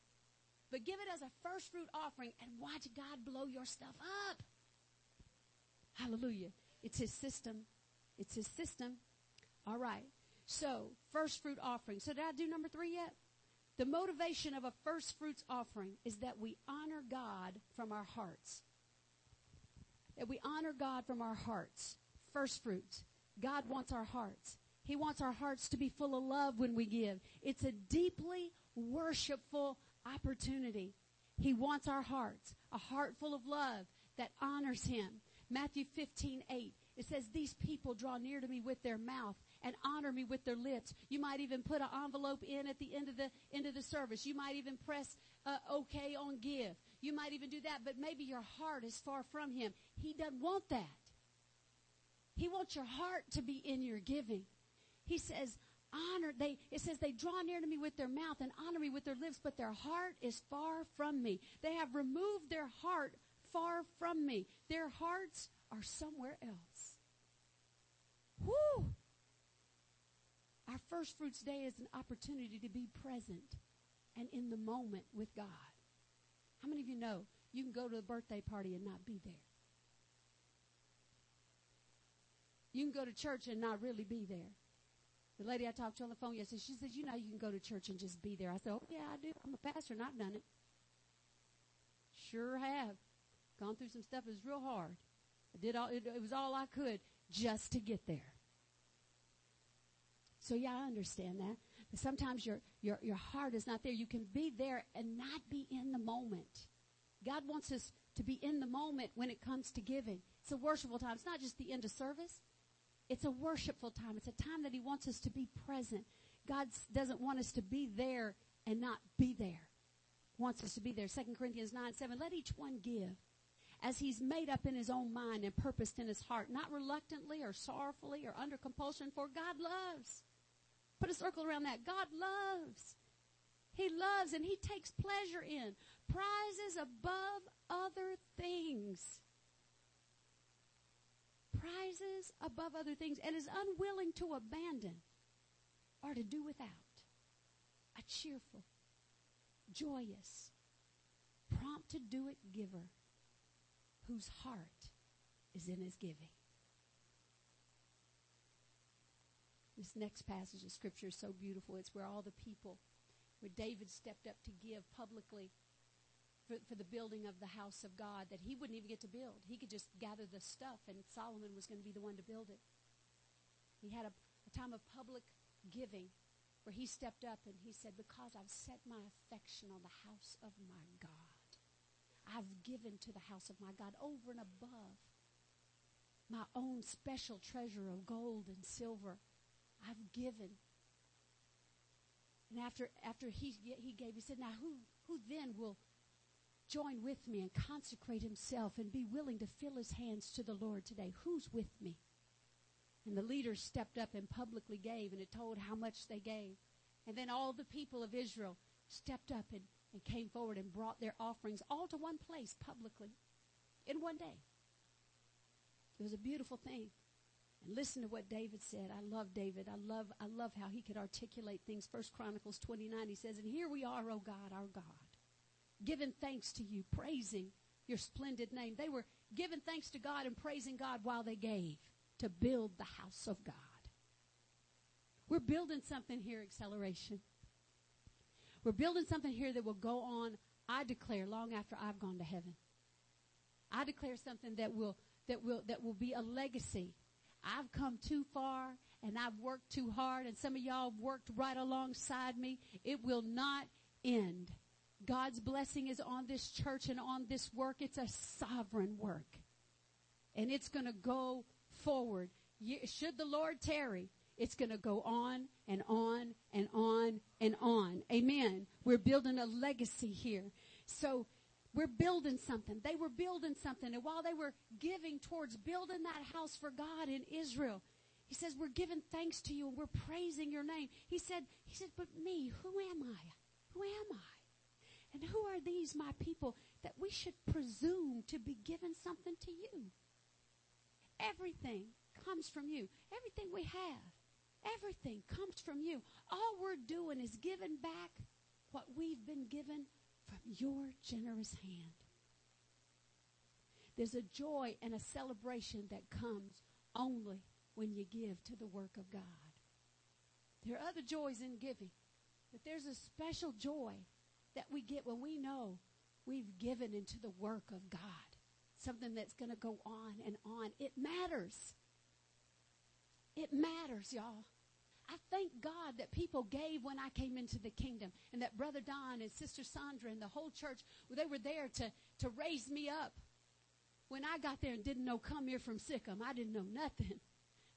but give it as a first fruit offering and watch God blow your stuff up. Hallelujah. It's his system. It's his system. All right. So, first fruit offering. So, did I do number three yet? The motivation of a first fruits offering is that we honor God from our hearts. That we honor God from our hearts. First fruits. God wants our hearts. He wants our hearts to be full of love when we give. It's a deeply worshipful opportunity. He wants our hearts, a heart full of love that honors Him. Matthew 15, 8. It says, these people draw near to me with their mouth and honor me with their lips. You might even put an envelope in at the end of the, end of the service. You might even press uh, okay on give. You might even do that, but maybe your heart is far from him. He doesn't want that. He wants your heart to be in your giving. He says, honor, they, it says they draw near to me with their mouth and honor me with their lips, but their heart is far from me. They have removed their heart far from me. Their hearts are somewhere else. Whoo! Our first fruits day is an opportunity to be present and in the moment with God. How many of you know you can go to a birthday party and not be there? You can go to church and not really be there. The lady I talked to on the phone yesterday, she says, you know you can go to church and just be there. I said, oh yeah, I do. I'm a pastor and I've done it. Sure have. Gone through some stuff. It was real hard. I did all, it, it was all I could just to get there. So yeah, I understand that. But sometimes your, your, your heart is not there. You can be there and not be in the moment. God wants us to be in the moment when it comes to giving. It's a worshipful time. It's not just the end of service. It's a worshipful time. It's a time that He wants us to be present. God doesn't want us to be there and not be there. Wants us to be there. 2 Corinthians 9, 7. Let each one give as he's made up in his own mind and purposed in his heart, not reluctantly or sorrowfully or under compulsion, for God loves. Put a circle around that. God loves. He loves and he takes pleasure in prizes above other things. Prizes above other things and is unwilling to abandon or to do without. A cheerful, joyous, prompt to do it giver whose heart is in his giving. This next passage of scripture is so beautiful. It's where all the people, where David stepped up to give publicly for, for the building of the house of God that he wouldn't even get to build. He could just gather the stuff and Solomon was going to be the one to build it. He had a, a time of public giving where he stepped up and he said, because I've set my affection on the house of my God. I've given to the house of my God over and above my own special treasure of gold and silver. I've given. And after, after he, he gave, he said, now who, who then will join with me and consecrate himself and be willing to fill his hands to the Lord today? Who's with me? And the leaders stepped up and publicly gave, and it told how much they gave. And then all the people of Israel stepped up and and came forward and brought their offerings all to one place publicly in one day. It was a beautiful thing. And listen to what David said. I love David. I love, I love how he could articulate things. First Chronicles 29, he says, And here we are, O God, our God, giving thanks to you, praising your splendid name. They were giving thanks to God and praising God while they gave to build the house of God. We're building something here, acceleration. We're building something here that will go on, I declare, long after I've gone to heaven. I declare something that will, that will, that will be a legacy. I've come too far and I've worked too hard and some of y'all have worked right alongside me. It will not end. God's blessing is on this church and on this work. It's a sovereign work. And it's going to go forward. Should the Lord tarry, it's going to go on and on and on and on. Amen. We're building a legacy here. So we're building something. They were building something. And while they were giving towards building that house for God in Israel, he says, we're giving thanks to you and we're praising your name. He said, he said, but me, who am I? Who am I? And who are these, my people, that we should presume to be giving something to you? Everything comes from you. Everything we have, everything comes from you. All we're doing is giving back what we've been given from your generous hand. There's a joy and a celebration that comes only when you give to the work of God. There are other joys in giving, but there's a special joy that we get when we know we've given into the work of God. Something that's going to go on and on. It matters. It matters, y'all. I thank God that people gave when I came into the kingdom and that Brother Don and Sister Sandra and the whole church, they were there to, to raise me up. When I got there and didn't know come here from Sikkim, I didn't know nothing.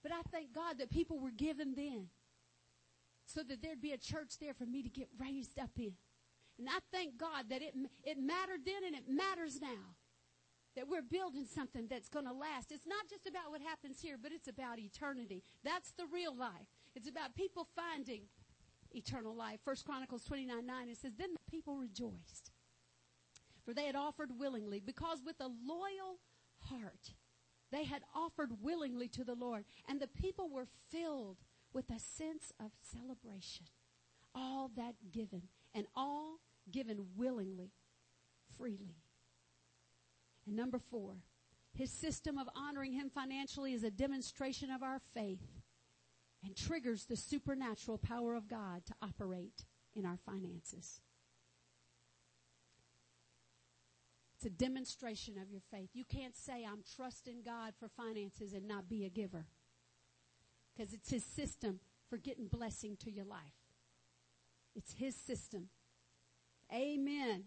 But I thank God that people were given then so that there'd be a church there for me to get raised up in. And I thank God that it, it mattered then and it matters now. That we're building something that's going to last. It's not just about what happens here, but it's about eternity. That's the real life. It's about people finding eternal life. First Chronicles 29 9, it says, Then the people rejoiced, for they had offered willingly, because with a loyal heart they had offered willingly to the Lord. And the people were filled with a sense of celebration. All that given, and all given willingly, freely. And number four, his system of honoring him financially is a demonstration of our faith and triggers the supernatural power of God to operate in our finances. It's a demonstration of your faith. You can't say, I'm trusting God for finances and not be a giver. Because it's His system for getting blessing to your life. It's His system. Amen.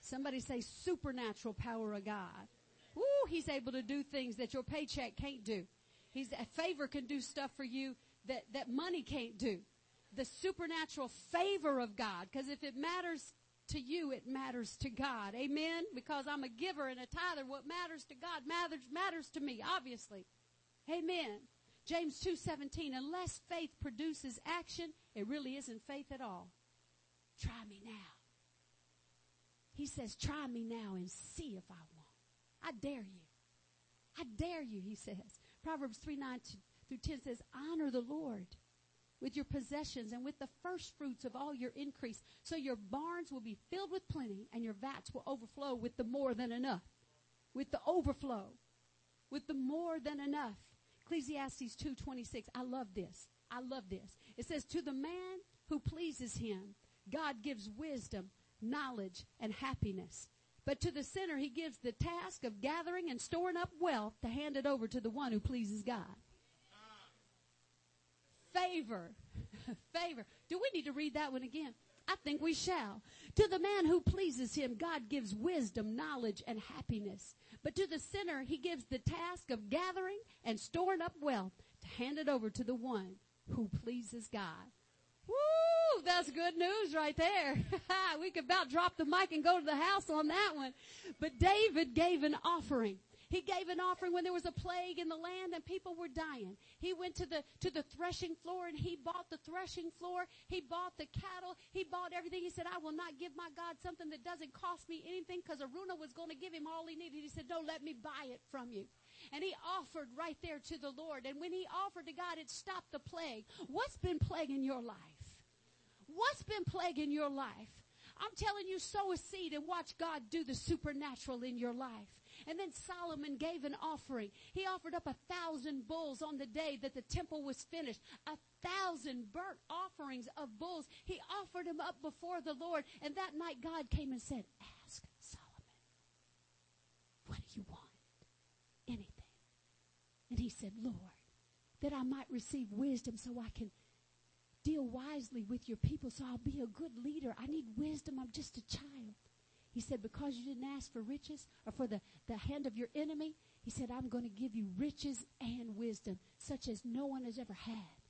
Somebody say supernatural power of God. Woo, he's able to do things that your paycheck can't do. He's a favor can do stuff for you that, that money can't do. The supernatural favor of God. Because if it matters to you, it matters to God. Amen? Because I'm a giver and a tither. What matters to God matters, matters to me, obviously. Amen. James 2.17, unless faith produces action, it really isn't faith at all. Try me now. He says, try me now and see if I want. I dare you. I dare you, he says. Proverbs 3, 9 through 10 says, honor the Lord with your possessions and with the first fruits of all your increase. So your barns will be filled with plenty and your vats will overflow with the more than enough. With the overflow. With the more than enough. Ecclesiastes 2.26. I love this. I love this. It says, to the man who pleases him, God gives wisdom knowledge, and happiness. But to the sinner, he gives the task of gathering and storing up wealth to hand it over to the one who pleases God. Favor. Favor. Do we need to read that one again? I think we shall. To the man who pleases him, God gives wisdom, knowledge, and happiness. But to the sinner, he gives the task of gathering and storing up wealth to hand it over to the one who pleases God. Woo! That's good news right there. we could about drop the mic and go to the house on that one. But David gave an offering. He gave an offering when there was a plague in the land and people were dying. He went to the, to the threshing floor and he bought the threshing floor. He bought the cattle. He bought everything. He said, I will not give my God something that doesn't cost me anything because Araunah was going to give him all he needed. He said, don't let me buy it from you. And he offered right there to the Lord. And when he offered to God, it stopped the plague. What's been plaguing your life? What's been plaguing your life? I'm telling you, sow a seed and watch God do the supernatural in your life. And then Solomon gave an offering. He offered up a thousand bulls on the day that the temple was finished. A thousand burnt offerings of bulls. He offered them up before the Lord. And that night God came and said, ask Solomon, what do you want? Anything. And he said, Lord, that I might receive wisdom so I can deal wisely with your people so I'll be a good leader. I need wisdom. I'm just a child. He said, because you didn't ask for riches or for the, the hand of your enemy, he said, I'm going to give you riches and wisdom such as no one has ever had.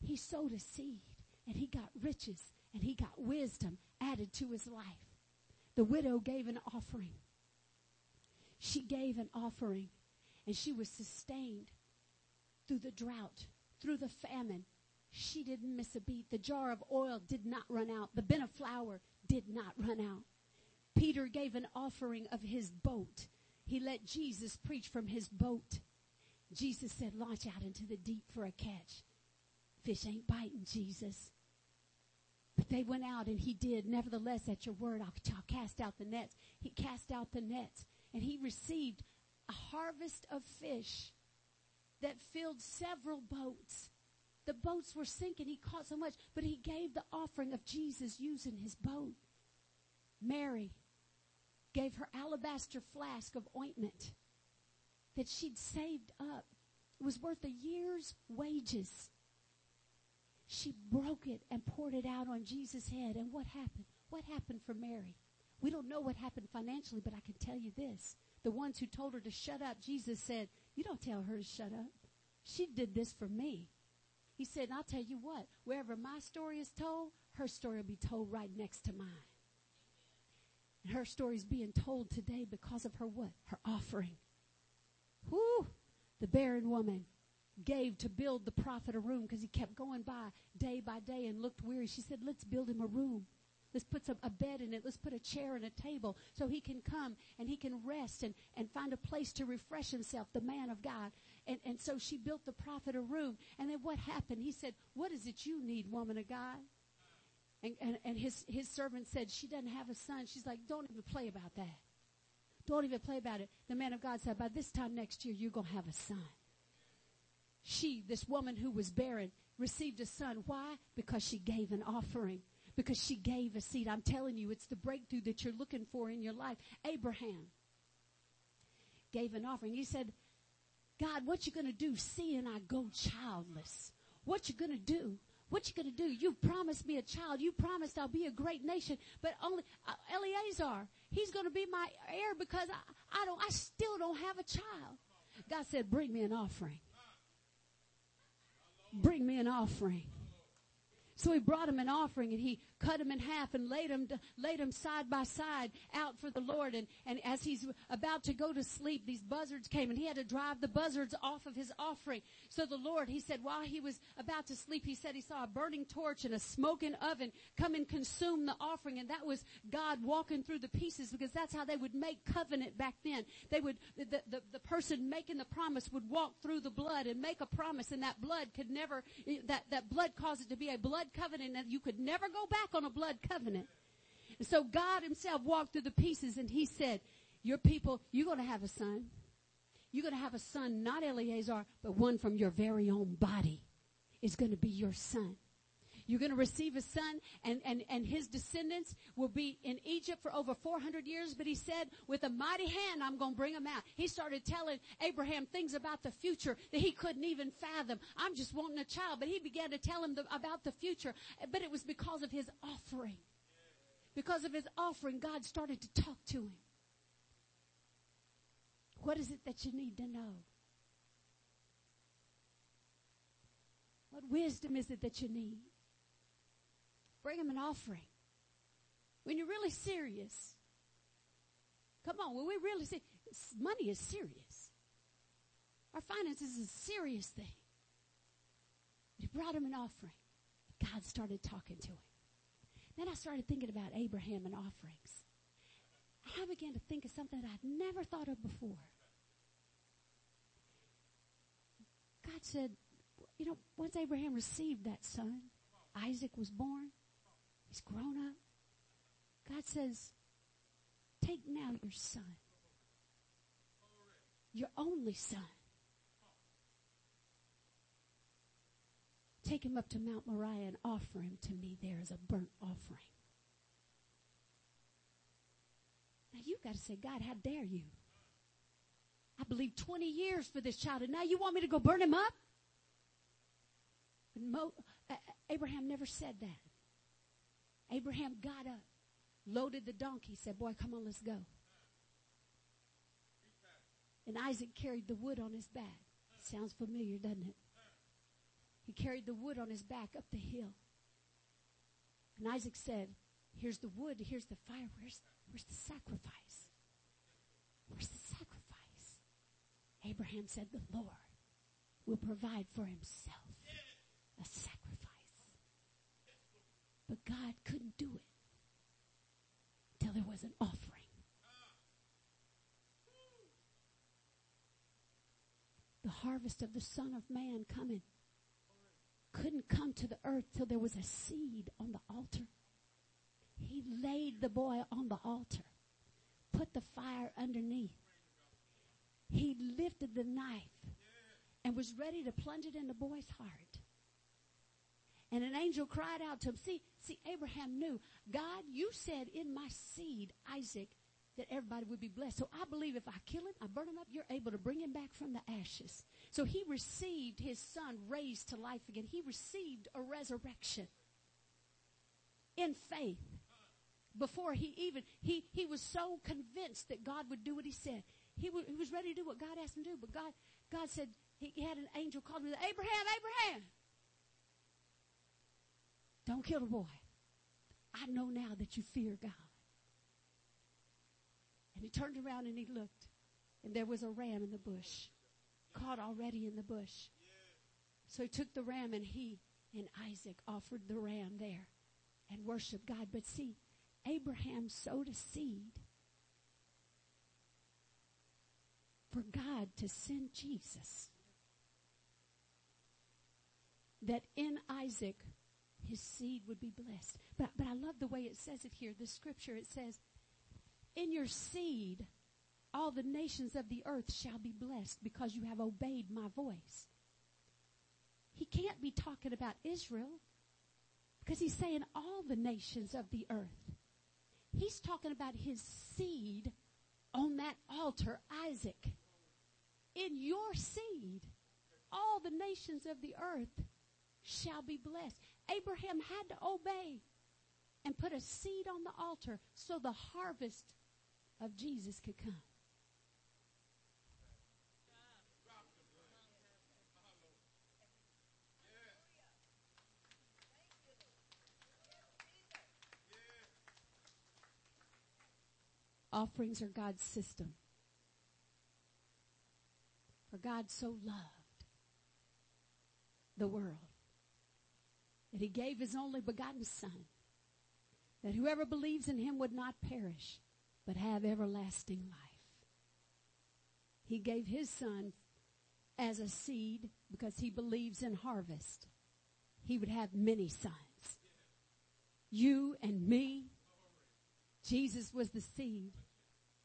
He sowed a seed and he got riches and he got wisdom added to his life. The widow gave an offering. She gave an offering and she was sustained through the drought, through the famine. She didn't miss a beat. The jar of oil did not run out. The bin of flour did not run out. Peter gave an offering of his boat. He let Jesus preach from his boat. Jesus said, launch out into the deep for a catch. Fish ain't biting, Jesus. But they went out and he did. Nevertheless, at your word, I'll, I'll cast out the nets. He cast out the nets and he received a harvest of fish that filled several boats. The boats were sinking. He caught so much, but he gave the offering of Jesus using his boat. Mary gave her alabaster flask of ointment that she'd saved up. It was worth a year's wages. She broke it and poured it out on Jesus' head. And what happened? What happened for Mary? We don't know what happened financially, but I can tell you this. The ones who told her to shut up, Jesus said, you don't tell her to shut up. She did this for me. He said, I'll tell you what, wherever my story is told, her story will be told right next to mine. Her story is being told today because of her what? Her offering. Whoo! The barren woman gave to build the prophet a room because he kept going by day by day and looked weary. She said, let's build him a room. Let's put some, a bed in it. Let's put a chair and a table so he can come and he can rest and, and find a place to refresh himself, the man of God. And, and so she built the prophet a room. And then what happened? He said, what is it you need, woman of God? And, and, and his, his servant said, she doesn't have a son. She's like, don't even play about that. Don't even play about it. The man of God said, by this time next year, you're going to have a son. She, this woman who was barren, received a son. Why? Because she gave an offering because she gave a seed. I'm telling you, it's the breakthrough that you're looking for in your life. Abraham gave an offering. He said, God, what you gonna do seeing I go childless? What you gonna do? What you gonna do? You promised me a child. You promised I'll be a great nation, but only uh, Eliezer, he's gonna be my heir because I, I don't, I still don't have a child. God said, bring me an offering. Bring me an offering. So he brought him an offering and he cut him in half and laid him, laid him side by side out for the Lord. And, and as he's about to go to sleep, these buzzards came and he had to drive the buzzards off of his offering. So the Lord, he said, while he was about to sleep, he said he saw a burning torch and a smoking oven come and consume the offering. And that was God walking through the pieces because that's how they would make covenant back then. They would, the, the, the person making the promise would walk through the blood and make a promise and that blood could never, that, that blood caused it to be a blood covenant and you could never go back on a blood covenant. And so God himself walked through the pieces and he said, your people, you're going to have a son. You're going to have a son, not Eliezer, but one from your very own body is going to be your son. You're going to receive a son and, and, and his descendants will be in Egypt for over 400 years. But he said, with a mighty hand, I'm going to bring them out. He started telling Abraham things about the future that he couldn't even fathom. I'm just wanting a child. But he began to tell him the, about the future. But it was because of his offering. Because of his offering, God started to talk to him. What is it that you need to know? What wisdom is it that you need? Bring him an offering. When you're really serious. Come on, when we really see money is serious. Our finances is a serious thing. He brought him an offering. God started talking to him. Then I started thinking about Abraham and offerings. I began to think of something that I'd never thought of before. God said, you know, once Abraham received that son, Isaac was born. He's grown up. God says, take now your son, your only son. Take him up to Mount Moriah and offer him to me there as a burnt offering. Now you've got to say, God, how dare you? I believe 20 years for this child, and now you want me to go burn him up? Mo, uh, Abraham never said that. Abraham got up, loaded the donkey, said, Boy, come on, let's go. And Isaac carried the wood on his back. Sounds familiar, doesn't it? He carried the wood on his back up the hill. And Isaac said, Here's the wood, here's the fire, where's, where's the sacrifice? Where's the sacrifice? Abraham said, The Lord will provide for himself a sacrifice. But God couldn't do it till there was an offering. The harvest of the Son of Man coming couldn't come to the earth till there was a seed on the altar. He laid the boy on the altar, put the fire underneath. He lifted the knife and was ready to plunge it in the boy's heart. And an angel cried out to him. See, see, Abraham knew, God, you said in my seed, Isaac, that everybody would be blessed. So I believe if I kill him, I burn him up, you're able to bring him back from the ashes. So he received his son raised to life again. He received a resurrection in faith. Before he even, he, he was so convinced that God would do what he said. He, w- he was ready to do what God asked him to do, but God, God said, he, he had an angel called him, Abraham, Abraham! Don't kill the boy. I know now that you fear God. And he turned around and he looked, and there was a ram in the bush, caught already in the bush. So he took the ram and he and Isaac offered the ram there and worshiped God. But see, Abraham sowed a seed for God to send Jesus. That in Isaac, his seed would be blessed. But, but I love the way it says it here. The scripture, it says, in your seed, all the nations of the earth shall be blessed because you have obeyed my voice. He can't be talking about Israel because he's saying all the nations of the earth. He's talking about his seed on that altar, Isaac. In your seed, all the nations of the earth shall be blessed. Abraham had to obey and put a seed on the altar so the harvest of Jesus could come. Offerings are God's system. For God so loved the world that he gave his only begotten Son, that whoever believes in him would not perish, but have everlasting life. He gave his Son as a seed because he believes in harvest. He would have many sons. You and me. Jesus was the seed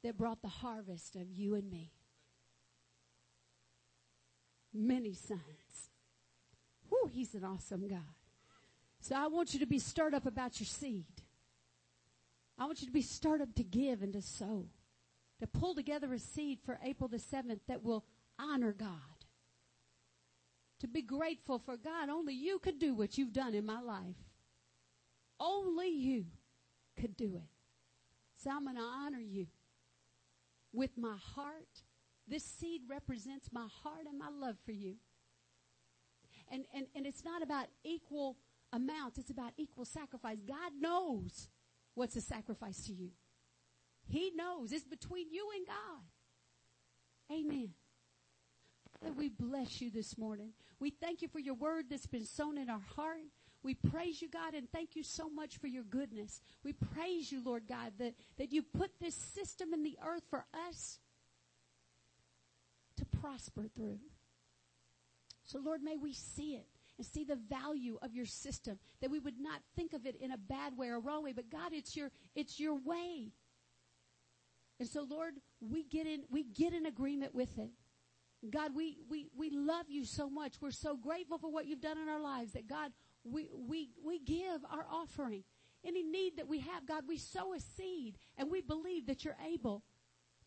that brought the harvest of you and me. Many sons. Whew, he's an awesome God. So I want you to be stirred up about your seed. I want you to be stirred up to give and to sow. To pull together a seed for April the 7th that will honor God. To be grateful for God. Only you could do what you've done in my life. Only you could do it. So I'm going to honor you with my heart. This seed represents my heart and my love for you. And, and, and it's not about equal amounts. It's about equal sacrifice. God knows what's a sacrifice to you. He knows. It's between you and God. Amen. Father, we bless you this morning. We thank you for your word that's been sown in our heart. We praise you, God, and thank you so much for your goodness. We praise you, Lord God, that, that you put this system in the earth for us to prosper through. So, Lord, may we see it and see the value of your system, that we would not think of it in a bad way or wrong way, but God, it's your, it's your way. And so Lord, we get in, we get in agreement with it. God, we, we, we love you so much. We're so grateful for what you've done in our lives that God, we, we, we give our offering. Any need that we have, God, we sow a seed and we believe that you're able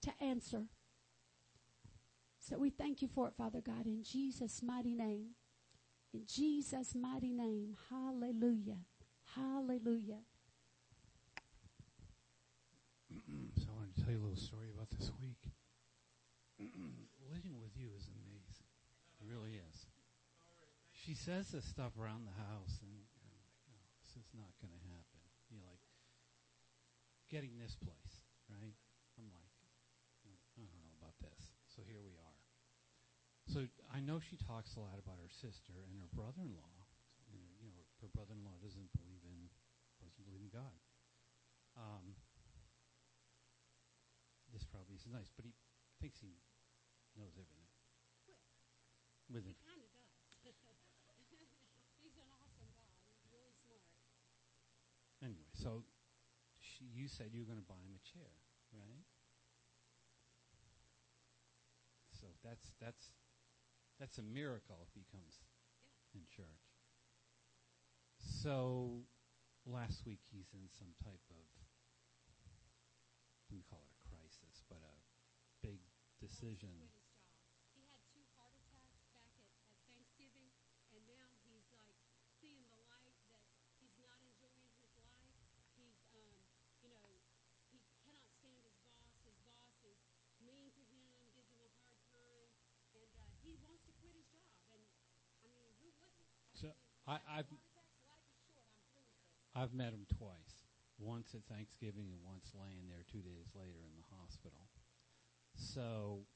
to answer. So we thank you for it, Father God, in Jesus' mighty name. In Jesus' mighty name. Hallelujah. Hallelujah. so I want to tell you a little story about this week. Living with you is amazing. It really is. She says this stuff around the house, and, and I'm like, no, this is not going to happen. You're like, getting this place, right? I'm like, I don't know about this. So here we are. So I know she talks a lot about her sister and her brother-in-law. And, you know, her brother-in-law doesn't believe in doesn't believe in God. Um, this probably isn't nice, but he thinks he knows everything. With He kind of does. He's an awesome guy. He's really smart. Anyway, so she, you said you were going to buy him a chair, right? So that's that's that's a miracle if he comes in church. So last week he's in some type of we call it a crisis, but a big decision. Quit his job. He had two heart attacks back at, at Thanksgiving, and now he's like seeing the light that he's not enjoying his life. He's, um, you know, he cannot stand his boss. His boss is mean to him, gives him a hard time, and uh, he wants to quit his job. And I mean, who wouldn't? So mean, I, I've heart attacks, life is short. I'm through with this. I've met him twice. Once at Thanksgiving and once laying there two days later in the hospital. So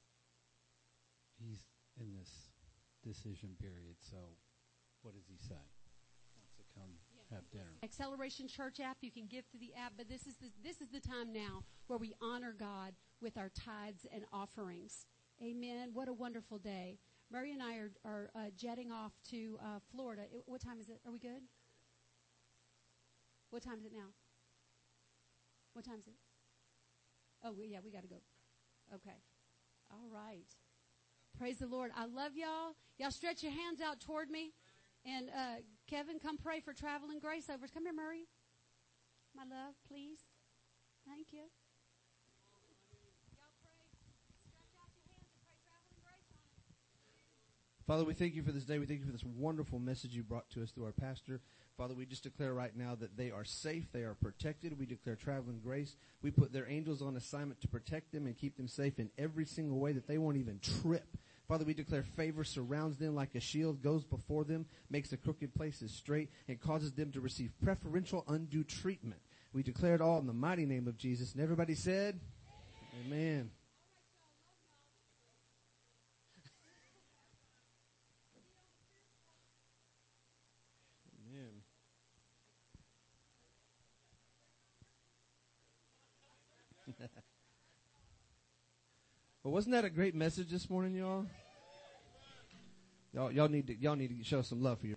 he's in this decision period. So what does he say? Wants to come have dinner. Acceleration Church app. You can give to the app, but this is the, this is the time now where we honor God with our tithes and offerings. Amen. What a wonderful day. Murray and I are, are uh, jetting off to uh, Florida. It- what time is it? Are we good? What time is it now? What time is it? Oh, we- yeah, we got to go. Okay. All right. Praise the Lord. I love y'all. Y'all stretch your hands out toward me. And uh, Kevin, come pray for traveling grace overs. Come here, Murray. My love, please. Thank you. Y'all pray. Stretch out your hands and pray traveling grace on it. Father, we thank you for this day. We thank you for this wonderful message you brought to us through our pastor. Father, we just declare right now that they are safe, they are protected. We declare traveling grace. We put their angels on assignment to protect them and keep them safe in every single way that they won't even trip. Father, we declare favor surrounds them like a shield, goes before them, makes the crooked places straight, and causes them to receive preferential undue treatment. We declare it all in the mighty name of Jesus. And everybody said, Amen. Amen. Well, wasn't that a great message this morning, y'all? Y'all, y'all need to y'all need to show some love for your.